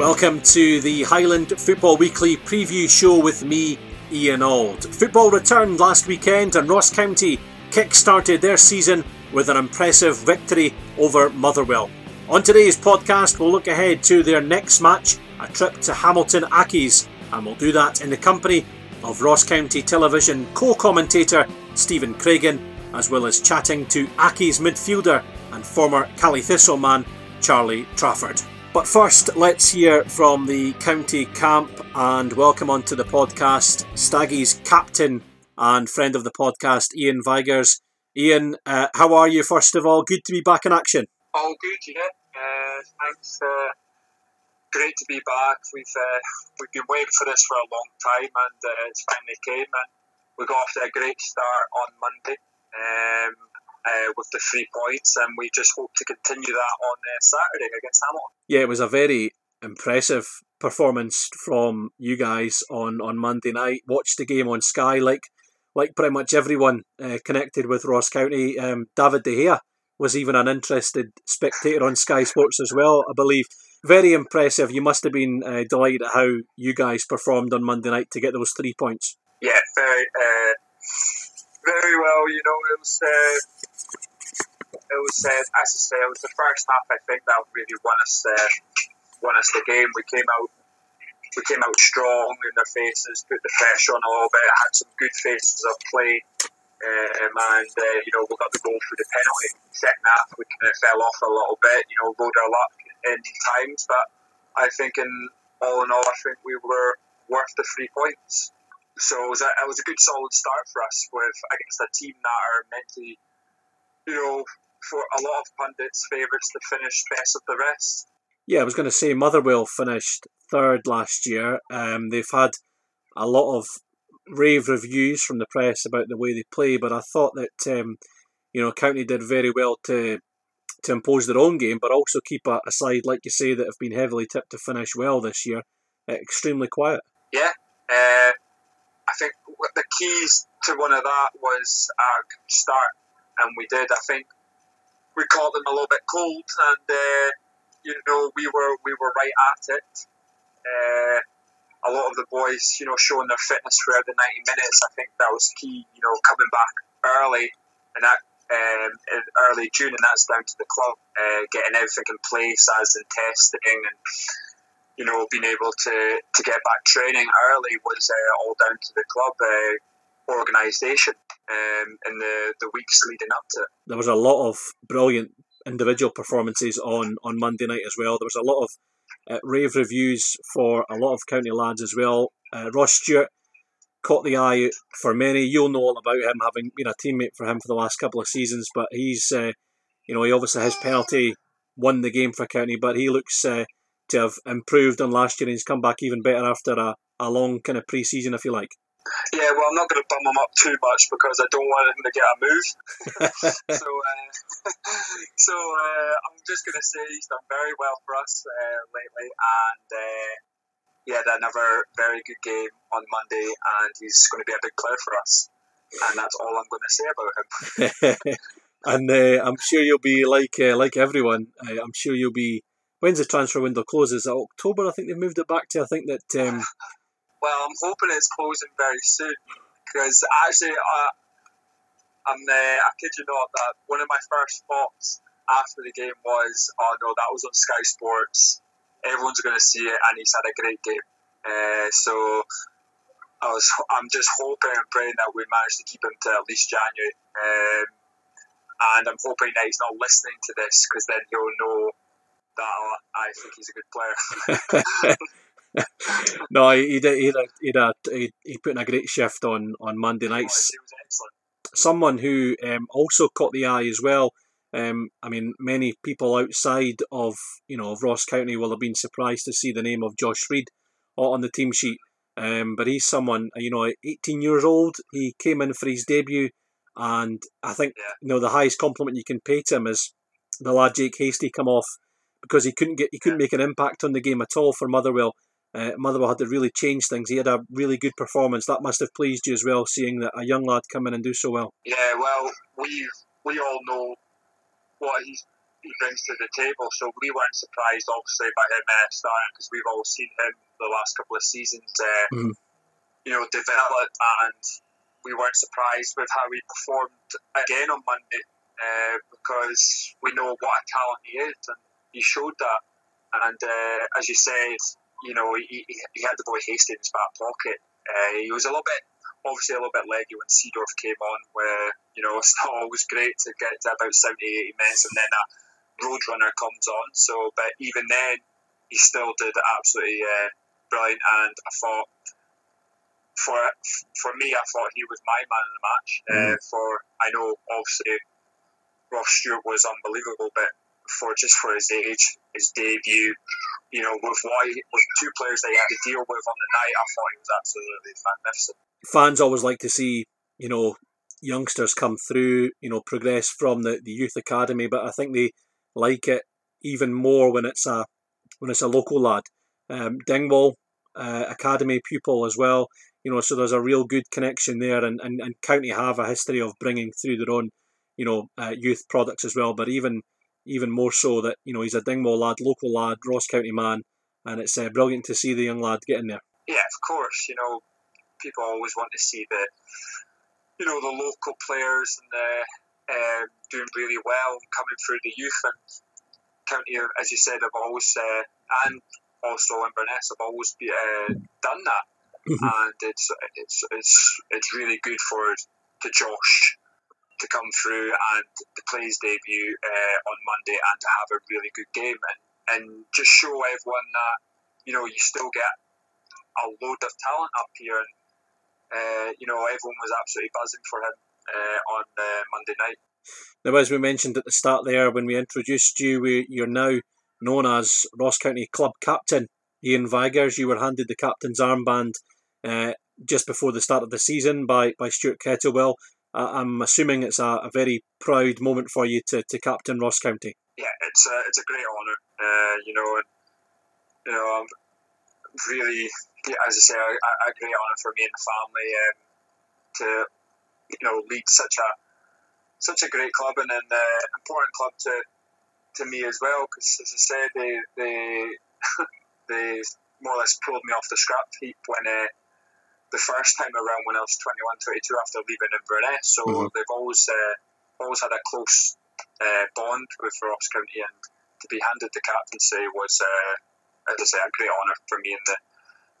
Welcome to the Highland Football Weekly preview show with me, Ian Auld. Football returned last weekend and Ross County kick-started their season with an impressive victory over Motherwell. On today's podcast, we'll look ahead to their next match, a trip to Hamilton Accies, and we'll do that in the company of Ross County Television co-commentator Stephen Craigan, as well as chatting to Accies midfielder and former Caley Thistle man Charlie Trafford. But first, let's hear from the county camp and welcome onto the podcast Staggies' captain and friend of the podcast, Ian Vigurs. Ian, uh, how are you, first of all? Good to be back in action. All good, yeah. Uh, thanks. Uh, great to be back. We've uh, we've been waiting for this for a long time, and uh, it's finally came. And we got off to a great start on Monday. Um, uh, with the three points, and we just hope to continue that on uh, Saturday against Hamilton. Yeah, it was a very impressive performance from you guys on, on Monday night. Watched the game on Sky, like like pretty much everyone uh, connected with Ross County. Um, David De Gea was even an interested spectator on Sky Sports as well, I believe. Very impressive. You must have been uh, delighted at how you guys performed on Monday night to get those three points. Yeah, very, uh, very well. You know, it was uh, it was uh, as I say, it was the first half. I think that really won us uh, won us the game. We came out we came out strong in their faces, put the pressure on a little bit, had some good phases of play, um, and uh, you know we got the goal through the penalty. Second half we kind of fell off a little bit, you know, rode our luck in times, but I think in all in all, I think we were worth the three points. So it was a, it was a good solid start for us with against a team that are mentally, you know, for a lot of pundits, favourites to finish best of the rest. Yeah, I was going to say Motherwell finished third last year. Um, they've had a lot of rave reviews from the press about the way they play, but I thought that um, you know County did very well to to impose their own game, but also keep a, a side like you say that have been heavily tipped to finish well this year, extremely quiet. Yeah, uh, I think the keys to one of that was a start, and we did. I think we caught them a little bit cold, and uh, you know we were we were right at it. Uh, a lot of the boys, you know, showing their fitness throughout the 90 minutes. I think that was key. You know, coming back early and that um, in early June, and that's down to the club uh, getting everything in place, as in testing and you know being able to to get back training early was uh, all down to the club uh, organisation um, in the, the weeks leading up to it. There was a lot of brilliant individual performances on, on Monday night as well. There was a lot of uh, rave reviews for a lot of county lads as well. Uh, Ross Stewart caught the eye for many. You'll know all about him having been a teammate for him for the last couple of seasons, but he's, uh, you know, he obviously his penalty won the game for County, but he looks uh, to have improved on last year and he's come back even better after a, a long kind of pre season, if you like. Yeah, well, I'm not going to bum him up too much because I don't want him to get a move. so, uh, so uh, I'm just going to say he's done very well for us uh, lately, and uh, he had another very good game on Monday, and he's going to be a big player for us. And that's all I'm going to say about him. and uh, I'm sure you'll be like uh, like everyone. I'm sure you'll be. When's the transfer window closes? October, I think they've moved it back to. I think that. Um, well, I'm hoping it's closing very soon because actually, uh, I'm, uh, I kid you not, that one of my first thoughts after the game was, oh no, that was on Sky Sports. Everyone's going to see it, and he's had a great game. Uh, so I was, I'm just hoping and praying that we manage to keep him to at least January. Um, and I'm hoping that he's not listening to this because then he'll know that I think he's a good player. no, he did. He, he, he, he put in a great shift on on Monday nights. Someone who um, also caught the eye as well. Um, I mean, many people outside of you know of Ross County will have been surprised to see the name of Josh Reid on the team sheet. Um, but he's someone you know, 18 years old. He came in for his debut, and I think yeah. you know the highest compliment you can pay to him is the lad Jake Hastie come off because he couldn't get he couldn't make an impact on the game at all for Motherwell. Uh, Motherwell had to really change things. He had a really good performance. That must have pleased you as well, seeing that a young lad come in and do so well. Yeah, well, we we all know what he's he brings to the table. So we weren't surprised, obviously, by him uh, starting because we've all seen him the last couple of seasons, uh, mm-hmm. you know, develop, and we weren't surprised with how he performed again on Monday uh, because we know what a talent he is, and he showed that. And uh, as you said, you know, he, he had the boy Hastie in his back pocket. Uh, he was a little bit obviously a little bit leggy when Seedorf came on, where you know it's not always great to get to about 70, 80 minutes and then a Roadrunner comes on. So, but even then, he still did absolutely uh, brilliant, and I thought. For, for me, I thought he was my man in the match. Mm. Uh, for I know, obviously, Ross Stewart was unbelievable, but for just for his age, his debut, you know, with why with two players that he had to deal with on the night, I thought he was absolutely magnificent fans always like to see, you know, youngsters come through, you know, progress from the, the youth academy, but I think they like it even more when it's a when it's a local lad. Um, Dingwall uh, academy pupil as well, you know, so there's a real good connection there, and, and, and County have a history of bringing through their own, you know, uh, youth products as well. But even even more so that you know he's a Dingwall lad, local lad, Ross County man, and it's uh, brilliant to see the young lad getting there. Yeah, of course, you know people always want to see the, you know, the local players and the um, doing really well and coming through the youth and county, as you said, have always uh, and also Inverness have always be, uh, done that, mm-hmm. and it's it's it's it's really good for to Josh to come through and to play his debut uh, on Monday and to have a really good game and, and just show everyone that you know you still get a load of talent up here and uh, you know, everyone was absolutely buzzing for him uh, on uh, Monday night. Now, as we mentioned at the start there, when we introduced you, we, you're now known as Ross County Club Captain Ian Vigurs. You were handed the captain's armband uh, just before the start of the season by, by Stuart Kettlewell. I'm assuming it's a, a, very proud moment for you to, to captain Ross County. Yeah, it's a, it's a great honour. Uh, you know, and, you know, I'm really as I say, a, a great honour for me and the family um, to you know lead such a such a great club and an uh, important club to to me as well. Because as I said, they they they more or less pulled me off the scrap heap when uh, the first time around when I was 21, 22 after leaving Inverness. So mm-hmm. they've always uh, always had a close uh, bond with Ross County, and to be handed the captaincy was, uh, as I say, a great honour for me and the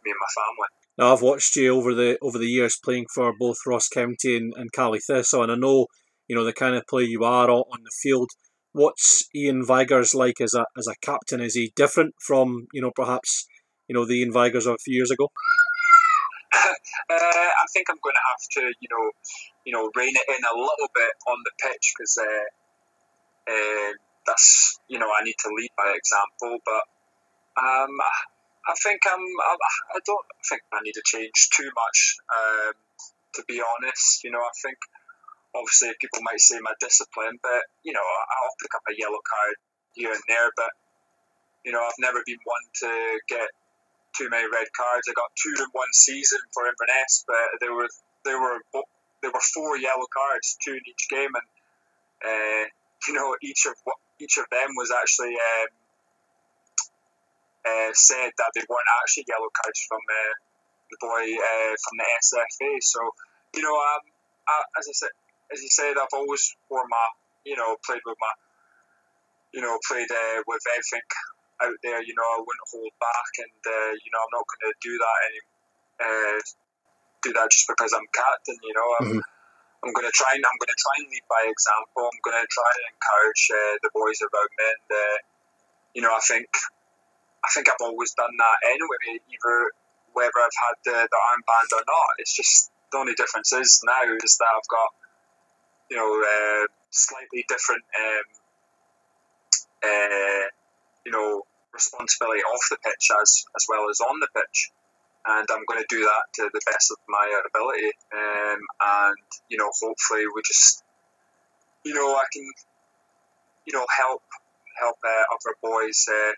me and my family. Now, I've watched you over the over the years playing for both Ross County and, and Caley Thistle, and I know you know the kind of player you are on the field. What's Ian Vigurs like as a as a captain? Is he different from you know perhaps you know the Ian Vigurs of a few years ago? uh, I think I'm going to have to you know you know rein it in a little bit on the pitch because uh, uh, that's you know I need to lead by example, but um, I think I'm. I, I don't think I need to change too much. Um, to be honest, you know, I think obviously people might say my discipline, but you know, I'll pick up a yellow card here and there. But you know, I've never been one to get too many red cards. I got two in one season for Inverness, but there were there were there were four yellow cards, two in each game, and uh, you know, each of each of them was actually. Um, uh, said that they weren't actually yellow cards from uh, the boy uh, from the SFA. So, you know, um, I, as I said, as you said, I've always worn my, you know, played with my, you know, played uh, with everything out there. You know, I wouldn't hold back, and uh, you know, I'm not going to do that any, uh, do that just because I'm captain. You know, I'm, mm-hmm. I'm going to try and I'm going to try and lead by example. I'm going to try and encourage uh, the boys about me, and uh, you know, I think I think I've always done that anyway, either whether I've had the, the armband or not. It's just the only difference is now is that I've got, you know, uh, slightly different, um, uh, you know, responsibility off the pitch as as well as on the pitch. And I'm going to do that to the best of my ability. Um, and, you know, hopefully we just, you know, I can, you know, help help uh, other boys uh,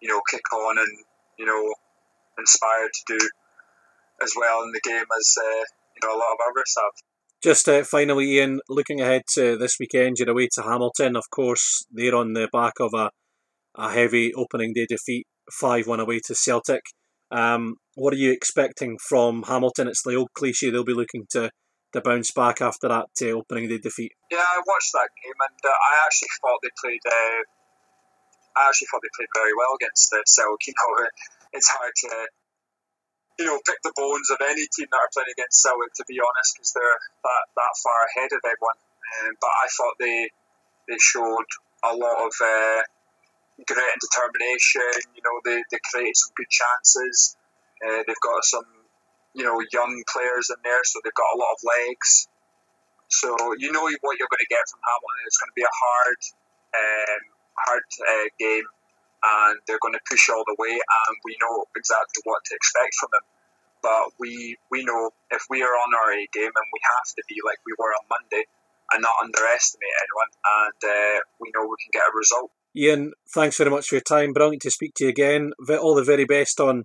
you know, kick on and, you know, inspired to do as well in the game as, uh, you know, a lot of others have. Just uh, finally, Ian, looking ahead to this weekend, you're away to Hamilton. Of course, they're on the back of a, a heavy opening day defeat, 5 1 away to Celtic. Um, what are you expecting from Hamilton? It's the old cliche, they'll be looking to, to bounce back after that uh, opening day defeat. Yeah, I watched that game and uh, I actually thought they played. Uh, I actually thought they played very well against uh, Celtic. You know, it's hard to you know, pick the bones of any team that are playing against Celtic, to be honest, because they're that, that far ahead of everyone. Um, but I thought they they showed a lot of uh, grit and determination. You know, they, they created some good chances. Uh, they've got some, you know, young players in there, so they've got a lot of legs. So you know what you're going to get from Hamilton. It's going to be a hard, um, hard uh, game and they're going to push all the way, and we know exactly what to expect from them. But we we know if we are on our A game, and we have to be like we were on Monday, and not underestimate anyone, and uh, we know we can get a result. Ian, thanks very much for your time. Brilliant to speak to you again. All the very best on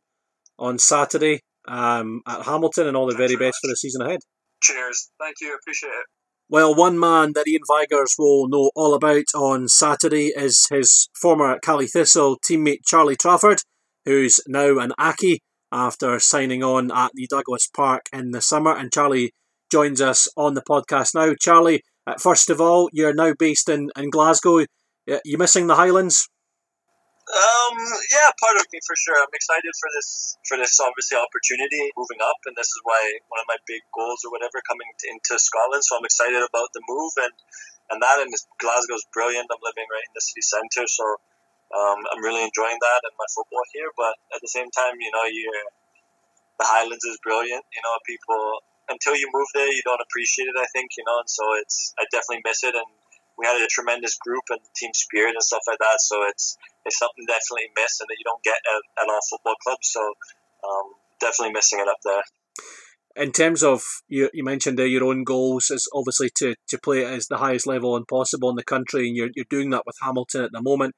on Saturday um, at Hamilton, and all the very best much. for the season ahead. Cheers. Thank you. Appreciate it. Well, one man that Ian Vigurs will know all about on Saturday is his former Caley Thistle teammate Charlie Trafford, who's now an Accy after signing on at the Douglas Park in the summer. And Charlie joins us on the podcast now. Charlie, uh, first of all, you're now based in, in Glasgow. You missing the Highlands? Um, yeah, part of me for sure. I'm excited for this for this obviously opportunity moving up, and this is why one of my big goals or whatever coming to, into Scotland. So I'm excited about the move and and that. And Glasgow's brilliant. I'm living right in the city centre, so um, I'm really enjoying that and my football here. But at the same time, you know, you the Highlands is brilliant. You know, people until you move there, you don't appreciate it. I think you know, and so it's I definitely miss it and we had a tremendous group and team spirit and stuff like that. So it's it's something definitely miss and that you don't get at, at all football clubs. So um, definitely missing it up there. In terms of you, you mentioned there your own goals is obviously to, to play at the highest level and possible in the country, and you're you're doing that with Hamilton at the moment.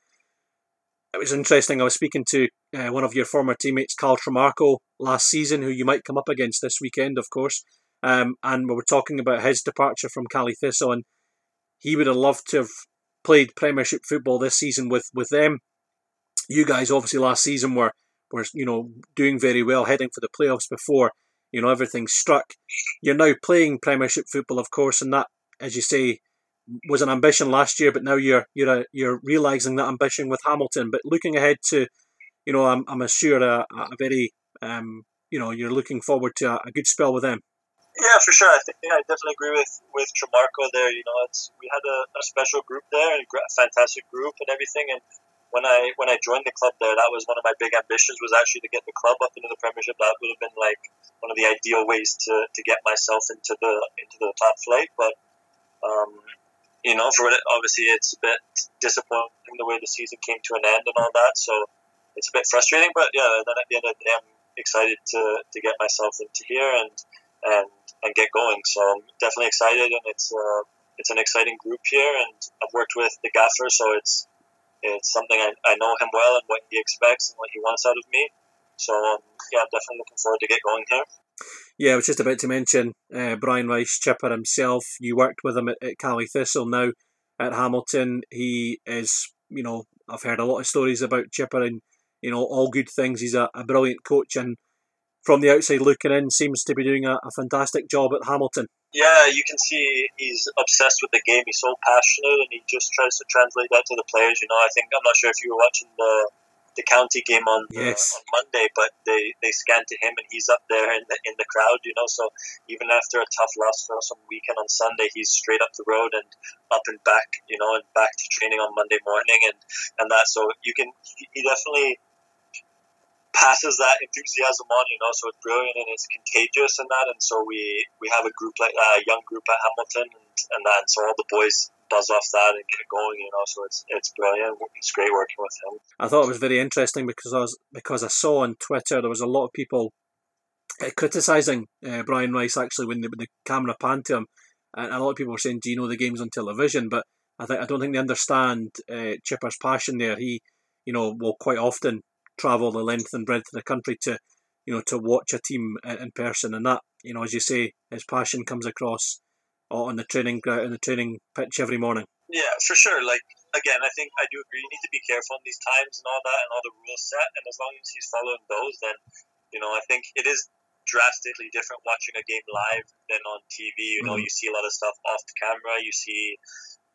It was interesting. I was speaking to uh, one of your former teammates, Carl Tremarco, last season, who you might come up against this weekend, of course. Um, and we were talking about his departure from Caley Thistle, and he would have loved to have played Premiership football this season with, with them. You guys, obviously, last season were were you know doing very well, heading for the playoffs before you know everything struck. You're now playing Premiership football, of course, and that, as you say, was an ambition last year. But now you're you're a, you're realizing that ambition with Hamilton. But looking ahead to, you know, I'm I'm sure a, a very um, you know you're looking forward to a, a good spell with them. Yeah, for sure. I think yeah, I definitely agree with with Tremarco there. You know, it's we had a, a special group there, a fantastic group, and everything. And when I when I joined the club there, that was one of my big ambitions was actually to get the club up into the Premiership. That would have been like one of the ideal ways to, to get myself into the into the top flight. But um, you know, for obviously it's a bit disappointing the way the season came to an end and all that. So it's a bit frustrating. But yeah, then at the end of the day, I'm excited to to get myself into here and and and get going. So I'm definitely excited, and it's uh, it's an exciting group here, and I've worked with the gaffer, so it's it's something I, I know him well and what he expects and what he wants out of me. So um, yeah, I'm definitely looking forward to get going here. Yeah, I was just about to mention uh, Brian Rice, chipper himself. You worked with him at, at Caley Thistle now at Hamilton. He is, you know, I've heard a lot of stories about Chipper and, you know, all good things. He's a, a brilliant coach and from the outside looking in, seems to be doing a, a, fantastic job at Hamilton. Yeah, you can see he's obsessed with the game. He's so passionate, and he just tries to translate that to the players. You know, I think I'm not sure if you were watching the the county game on uh, yes. on Monday, but they they scanned to him, and he's up there in the in the crowd. You know, so even after a tough loss for some weekend on Sunday, he's straight up the road and up and back. You know, and back to training on Monday morning, and and that. So you can he definitely passes that enthusiasm on, you know, so it's brilliant and it's contagious and that. And so we, we have a group like a uh, young group at Hamilton and, and that. And so all the boys buzz off that and get going, you know, so it's, it's brilliant. It's great working with him. I thought it was very interesting because I was, because I saw on Twitter, there was a lot of people uh, criticising uh, Brian Rice actually when the, when the camera panned to him. And a lot of people were saying, do you know the game's on television? But I think I don't think they understand uh, Chipper's passion there. He, you know, will quite often travel the length and breadth of the country to, you know, to watch a team in person, and that, you know, as you say, his passion comes across on the training ground, on the training pitch every morning. Yeah, for sure. Like again, I think I do agree. You need to be careful in these times and all that, and all the rules set. And as long as he's following those, then you know I think it is drastically different watching a game live than on TV. You know, mm-hmm. you see a lot of stuff off the camera. You see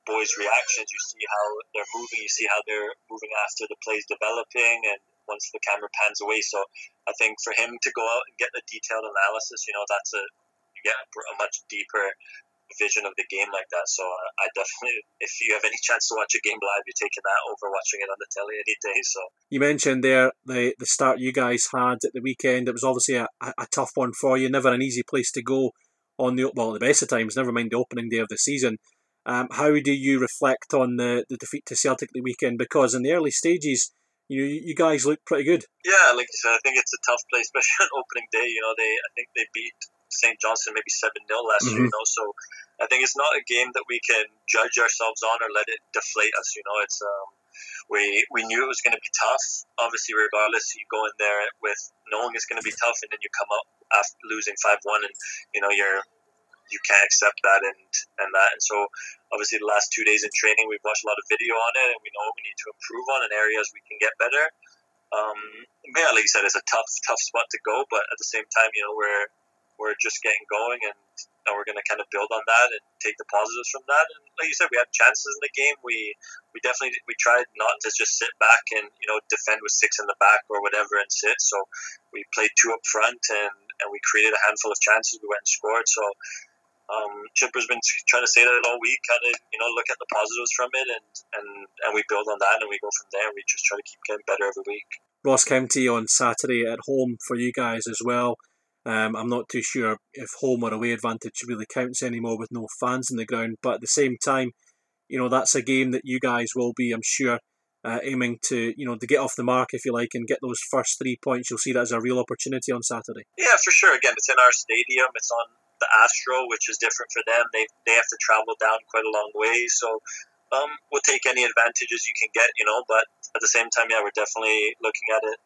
boys' reactions. You see how they're moving. You see how they're moving after the play's developing, and once the camera pans away. So I think for him to go out and get the detailed analysis, you know, that's a you get a much deeper vision of the game like that. So uh, I definitely, if you have any chance to watch a game live, you're taking that over watching it on the telly any day. So you mentioned there the the start you guys had at the weekend. It was obviously a, a tough one for you. Never an easy place to go on the well the best of times. Never mind the opening day of the season. Um, how do you reflect on the, the defeat to Celtic the weekend? Because in the early stages, you you guys look pretty good. Yeah, like you said, I think it's a tough place, especially on opening day. You know, they I think they beat St. Johnstone maybe seven 0 last mm-hmm. year. You know, so I think it's not a game that we can judge ourselves on or let it deflate us. You know, it's um, we we knew it was going to be tough. Obviously, regardless, you go in there with knowing it's going to be tough, and then you come up after losing five one, and you know you're you can't accept that and and that. And so obviously the last two days in training, we've watched a lot of video on it, and we know what we need to improve on and areas we can get better. Um, yeah, like you said, it's a tough tough spot to go, but at the same time, you know we're we're just getting going and. We're going to kind of build on that and take the positives from that. And like you said, we had chances in the game. We we definitely we tried not to just sit back and you know defend with six in the back or whatever and sit. So we played two up front and and we created a handful of chances. We went and scored. So um, Chipper's been trying to say that all week, kind of, you know, look at the positives from it, and, and, and we build on that, and we go from there. We just try to keep getting better every week. Ross County on Saturday at home for you guys as well. Um, I'm not too sure if home or away advantage really counts anymore with no fans in the ground, but at the same time, you know that's a game that you guys will be, I'm sure, uh, aiming to you know to get off the mark if you like and get those first three points. You'll see that as a real opportunity on Saturday. Yeah, for sure. Again, it's in our stadium. It's on the Astro, which is different for them. They they have to travel down quite a long way, so um, we'll take any advantages you can get, you know. But at the same time, yeah, we're definitely looking at it.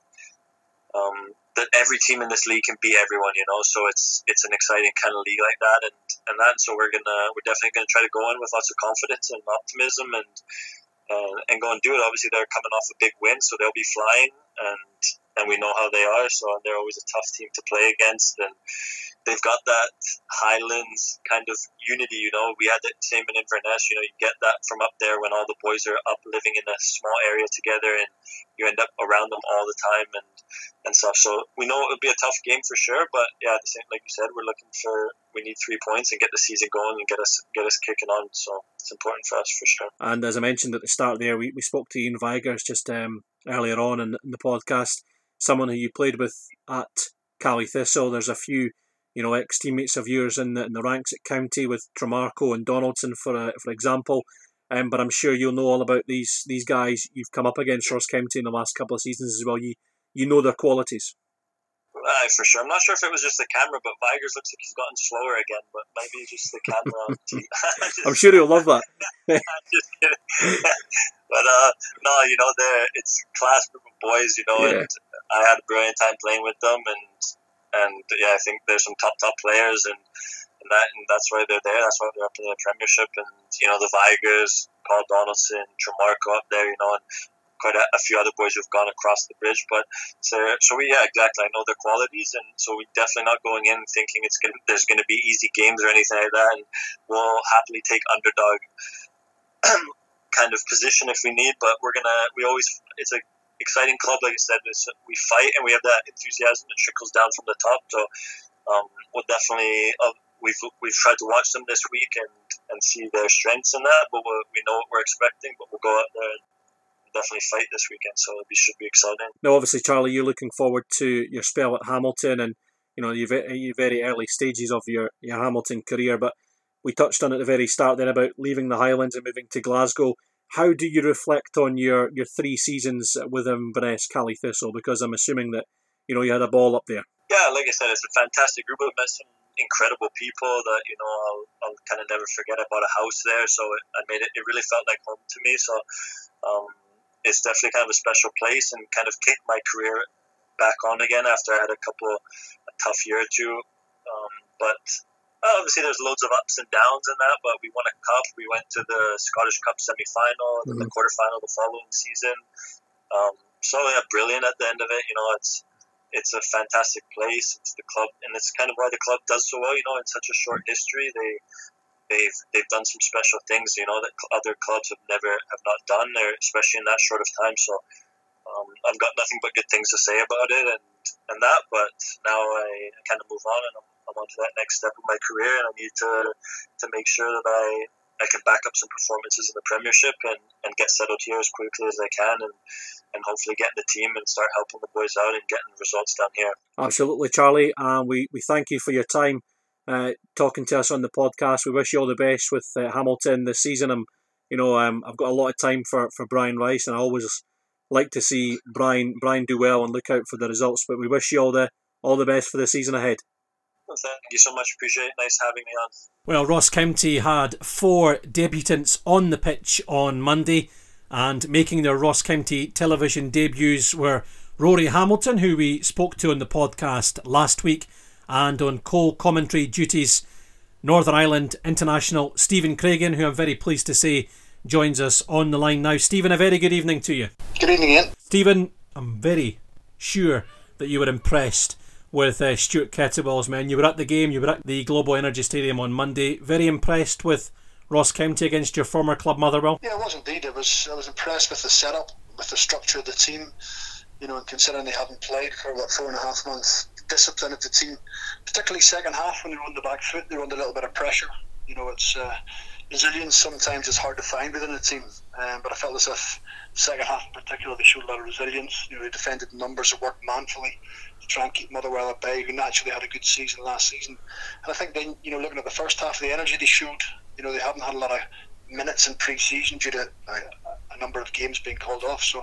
Um, that every team in this league can beat everyone, you know. So it's it's an exciting kind of league like that, and and that. So we're gonna we're definitely gonna try to go in with lots of confidence and optimism, and uh, and go and do it. Obviously, they're coming off a big win, so they'll be flying, and and we know how they are. So they're always a tough team to play against, and they've got that Highlands kind of unity. You know, we had the same in Inverness. You know, you get that from up there when all the boys are up living in a small area together, and you end up around them all the time and and stuff. So we know it'll be a tough game for sure. But yeah, the same like you said, we're looking for we need three points and get the season going and get us get us kicking on. So it's important for us for sure. And as I mentioned at the start there, we, we spoke to Ian Vigurs just um, earlier on in, in the podcast. Someone who you played with at Caley Thistle. There's a few you know, ex teammates of yours in the, in the ranks at County with Tremarco and Donaldson, for uh, for example. Um, but I'm sure you'll know all about these these guys you've come up against Ross County in the last couple of seasons as well. You you know their qualities. Uh, for sure. I'm not sure if it was just the camera, but Vigurs looks like he's gotten slower again. But maybe just the camera. I'm sure he'll love that. just but uh, no, you know, it's a class group of boys. You know, yeah. and I had a brilliant time playing with them, and and yeah, I think there's some top top players, and, and that and that's why they're there. That's why they're up in the Premiership, and you know the Vigurs, Coll Donaldson, Tremarco up there, you know, and quite a, a, few other boys who've gone across the bridge. But so, so we, yeah, exactly. I know their qualities, and so we're definitely not going in thinking it's gonna there's gonna be easy games or anything like that. And we'll happily take underdog kind of position if we need. But we're gonna we always it's a exciting club, like I said. we fight and we have that enthusiasm that trickles down from the top. So um, we'll definitely uh, we've we've tried to watch them this week and and see their strengths in that. But we we know what we're expecting. But we'll go out there and definitely fight this weekend. So it should be exciting. Now, obviously, Charlie, you're looking forward to your spell at Hamilton and. You know, you v your very early stages of your, your Hamilton career, but we touched on at the very start there about leaving the Highlands and moving to Glasgow how do you reflect on your, your three seasons with Inverness Caley Thistle? Because I'm assuming that you know you had a ball up there. Yeah, like I said, it's a fantastic group. I've met some incredible people that you know I'll, I'll kind of never forget. I bought a house there, so it, I made it. It really felt like home to me. So um, it's definitely kind of a special place and kind of kicked my career back on again after I had a couple a tough year or two. Um, but obviously there's loads of ups and downs in that, but we won a cup. We went to the Scottish Cup semi final, mm-hmm. the quarterfinal the following season. Um, so yeah, brilliant at the end of it. You know, it's it's a fantastic place. It's the club, and it's kind of why the club does so well. You know, in such a short history, they they've they've done some special things. You know, that other clubs have never have not done there, especially in that short of time. So um, I've got nothing but good things to say about it, and and that. But now I kind of move on, and I'm, I'm on to that next step of my career, and I need to to make sure that I I can back up some performances in the Premiership and, and get settled here as quickly as I can and, and hopefully get in the team and start helping the boys out and getting results down here. Absolutely, Charlie. Uh, we, we thank you for your time uh, talking to us on the podcast. We wish you all the best with uh, Hamilton this season. I'm, you know, um, I've got a lot of time for, for Brian Rice, and I always like to see Brian Brian do well and look out for the results. But we wish you all the all the best for the season ahead. Thank you so much. Appreciate it. Nice having me on. Well, Ross County had four debutants on the pitch on Monday, and making their Ross County television debuts were Rory Hamilton, who we spoke to on the podcast last week, and on co commentary duties, Northern Ireland international Stephen Craigan, who I'm very pleased to say joins us on the line now. Stephen, a very good evening to you. Good evening, Ian. Stephen, I'm very sure that you were impressed with uh, Stuart Kettlewell's men. You were at the game, you were at the Global Energy Stadium on Monday. Very impressed with Ross County against your former club, Motherwell? Yeah, I was indeed. I was, I was impressed with the setup, with the structure of the team you know, and considering they haven't played for about four and a half months, discipline of the team, particularly second half when they're on the back foot, they're under a little bit of pressure. You know, it's uh, resilience sometimes is hard to find within a team, um, but I felt as if second half in particular they showed a lot of resilience. You know, they defended numbers, they worked manfully to try and keep Motherwell at bay, who naturally had a good season last season. And I think then, you know, looking at the first half, the energy they showed, you know, they haven't had a lot of minutes in pre-season due to a, a number of games being called off. So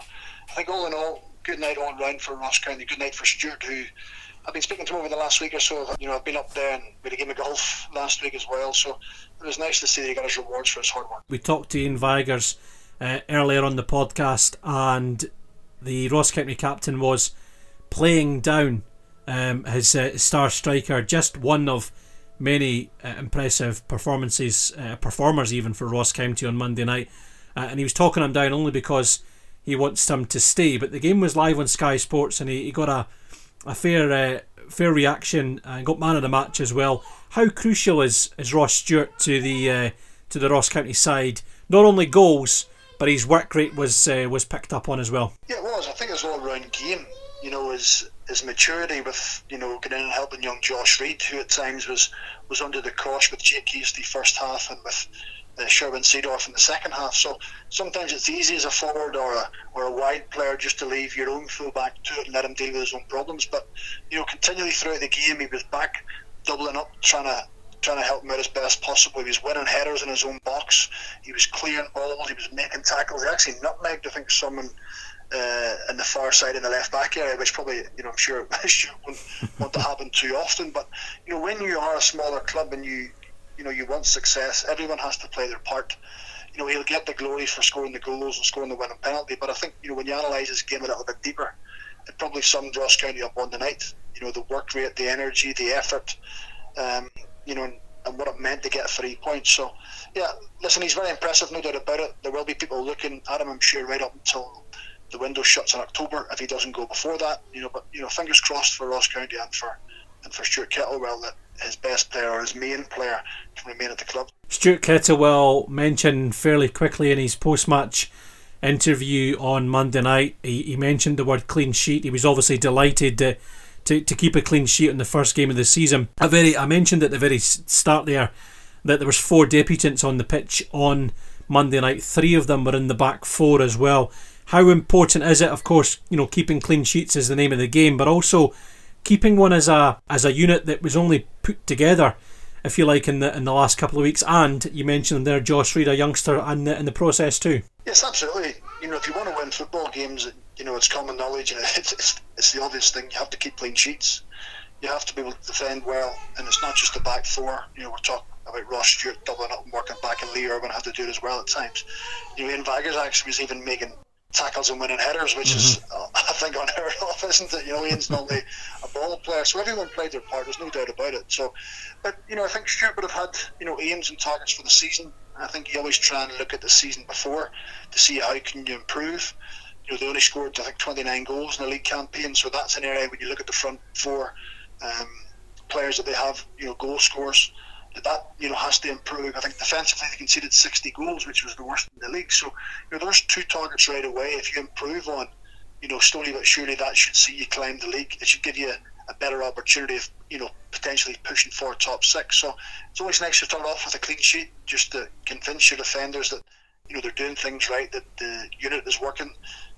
I think all in all, good night all round for Ross County. Good night for Stuart, who I've been speaking to him over the last week or so. You know, I've been up there and we a game of golf last week as well. So it was nice to see that he got his rewards for his hard work. We talked to Ian Vigurs uh, earlier on the podcast, and the Ross County captain was playing down um, his uh, star striker, just one of many uh, impressive performances, uh, performers even for Ross County on Monday night. Uh, and he was talking him down only because he wants him to stay. But the game was live on Sky Sports, and he, he got a a fair uh, fair reaction and got man of the match as well. How crucial is, is Ross Stewart to the uh, to the Ross County side? Not only goals, but his work rate was uh, was picked up on as well. Yeah, it was. I think his all round game, you know, his his maturity with you know getting in and helping young Josh Reid, who at times was was under the cosh with Jake Hastie first half and with Sherwin Seedorf in the second half. So sometimes it's easy as a forward or a, or a wide player just to leave your own fullback to it and let him deal with his own problems. But you know, continually throughout the game, he was back doubling up, trying to trying to help him out as best possible. He was winning headers in his own box. He was clearing balls. He was making tackles. He actually nutmegged, I think, someone uh, in the far side in the left back area, which probably, you know, I'm sure, sure wouldn't want to happen too often. But you know, when you are a smaller club and you you know, you want success. Everyone has to play their part. You know, he'll get the glory for scoring the goals and scoring the winning penalty. But I think, you know, when you analyse his game a little bit deeper, it probably summed Ross County up on the night. You know, the work rate, the energy, the effort, um, you know, and, and what it meant to get three points. So, yeah, listen, he's very impressive, no doubt about it. There will be people looking at him, I'm sure, right up until the window shuts in October if he doesn't go before that. You know, but you know, fingers crossed for Ross County and for and for Stuart Kettlewell that his best player or his main player can remain at the club. Stuart Kettlewell mentioned fairly quickly in his post match interview on Monday night, he, he mentioned the word clean sheet. He was obviously delighted to, to, to keep a clean sheet in the first game of the season. A very, I mentioned at the very start there that there was four debutants on the pitch on Monday night. Three of them were in the back four as well. How important is it? Of course, you know, keeping clean sheets is the name of the game, but also keeping one as a as a unit that was only put together, if you like, in the in the last couple of weeks. And you mentioned there Josh Reid, a youngster, in the, in the process too. Yes, absolutely. You know, if you want to win football games, you know it's common knowledge, and it's, it's, it's the obvious thing. You have to keep clean sheets. You have to be able to defend well, and it's not just the back four. You know, we're talking about Ross Stewart doubling up and working back, and Lee Irwin had to do it as well at times. You know, Ian Vigurs actually was even making tackles and winning headers, which mm-hmm. is, uh, I think, unheard of, isn't it? You know, Ian's normally a ball player, so everyone played their part. There's no doubt about it. So, but you know, I think Stuart would have had you know aims and targets for the season. I think you always try and look at the season before to see how can you improve. You know, they only scored I think 29 goals in the league campaign, so that's an area when you look at the front four um, players that they have, you know, goal scores that that you know has to improve. I think defensively they conceded 60 goals, which was the worst in the league. So you know there's two targets right away. If you improve on, you know, slowly but surely that should see you climb the league. It should give you a better opportunity of you know potentially pushing for top six. So it's always nice to start off with a clean sheet just to convince your defenders that you know they're doing things right, that the unit is working.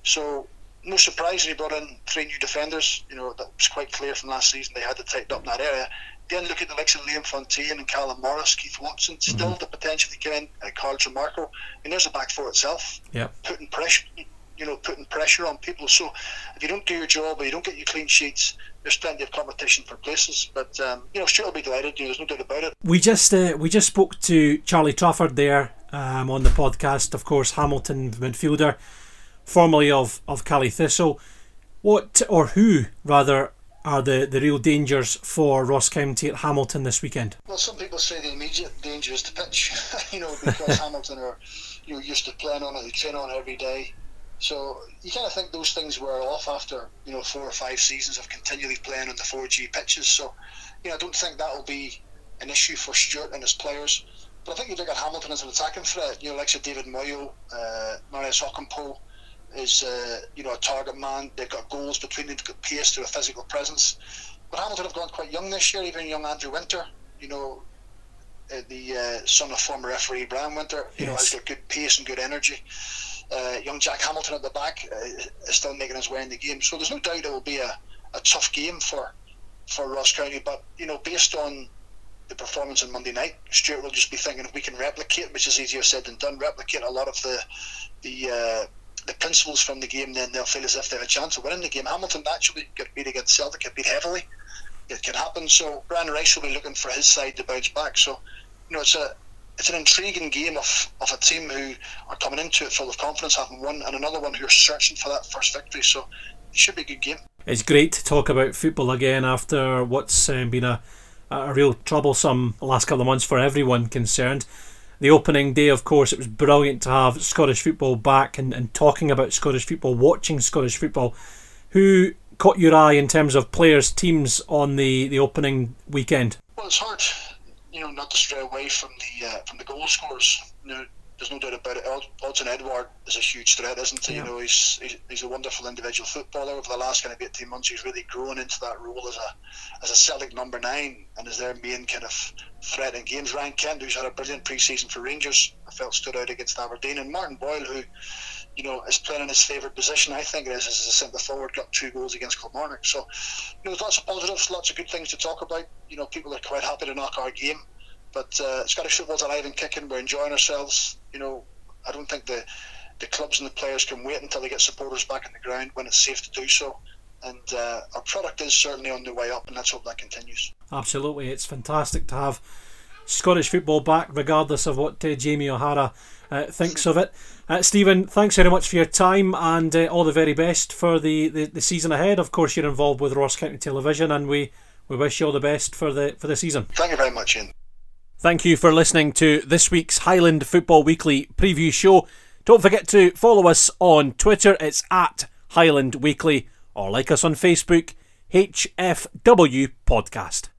So no surprise he brought in three new defenders. You know that was quite clear from last season. They had to tighten up that area. Then look at the likes of Liam Fontaine and Callum Morris, Keith Watson, mm-hmm. still mm-hmm. the potential to get in, uh, Carl Tremarco. I mean, there's a back four itself. Yeah. Putting pressure, you know, putting pressure on people. So if you don't do your job or you don't get your clean sheets, there's plenty of competition for places. But um, you know, Stuart will be delighted. You know, there's no doubt about it. We just uh, we just spoke to Charlie Trafford there um, on the podcast. Of course, Hamilton midfielder, formerly of of Caley Thistle. What or who rather are the, the real dangers for Ross County at Hamilton this weekend? Well, some people say the immediate danger is the pitch, you know, because Hamilton are you know used to playing on it, they train on it every day. So you kind of think those things were off after you know four or five seasons of continually playing on the 4G pitches. So you know I don't think that will be an issue for Stuart and his players. But I think you look at Hamilton as an attacking threat. You know, like say David Moyo, uh, Marios Ogkmpoe, is uh, you know a target man. They've got goals between them, they've got pace to a physical presence. But Hamilton have gone quite young this year. Even young Andrew Winter, you know, uh, the uh, son of former referee Brian Winter, you yes. know, has got good pace and good energy. Uh, young Jack Hamilton at the back uh, is still making his way in the game. So there's no doubt it will be a, a tough game for for Ross County. But you know, based on the performance on Monday night, Stuart will just be thinking if we can replicate, which is easier said than done, replicate a lot of the the uh, the principles from the game, then they'll feel as if they have a chance of winning the game. Hamilton naturally get beat against Celtic, get beat heavily. It can happen. So Brian Rice will be looking for his side to bounce back. So, you know, it's a it's an intriguing game of, of a team who are coming into it full of confidence, having won, and another one who are searching for that first victory. So it should be a good game. It's great to talk about football again after what's um, been a, a real troublesome last couple of months for everyone concerned the opening day, of course, it was brilliant to have Scottish football back and, and talking about Scottish football, watching Scottish football. Who caught your eye in terms of players, teams on the, the opening weekend? Well, it's hard, you know, not to stray away from the uh, from the goal scorers. You know, there's no doubt about it. Odsonne Edouard is a huge threat, isn't he? Yeah. You know, he's, he's, he's a wonderful individual footballer. Over the last kind of 18 months, he's really grown into that role as a as a Celtic number nine and as their main kind of threat in games. Ryan Kent, who's had a brilliant pre-season for Rangers, I felt stood out against Aberdeen, and Martin Boyle, who you know is playing in his favourite position. I think it is as a centre forward, got two goals against Kilmarnock. So, you know, there's lots of positives, lots of good things to talk about. You know, people are quite happy to knock our game. But uh, Scottish football's alive and kicking. We're enjoying ourselves. You know, I don't think the the clubs and the players can wait until they get supporters back in the ground when it's safe to do so. And uh, our product is certainly on the way up, and let's hope that continues. Absolutely, it's fantastic to have Scottish football back, regardless of what uh, Jamie O'Hara uh, thinks of it. Uh, Stephen, thanks very much for your time and uh, all the very best for the, the, the season ahead. Of course, you're involved with Ross County Television, and we, we wish you all the best for the for the season. Thank you very much, Ian. Thank you for listening to this week's Highland Football Weekly preview show. Don't forget to follow us on Twitter, it's at Highland Weekly, or like us on Facebook, HFW Podcast.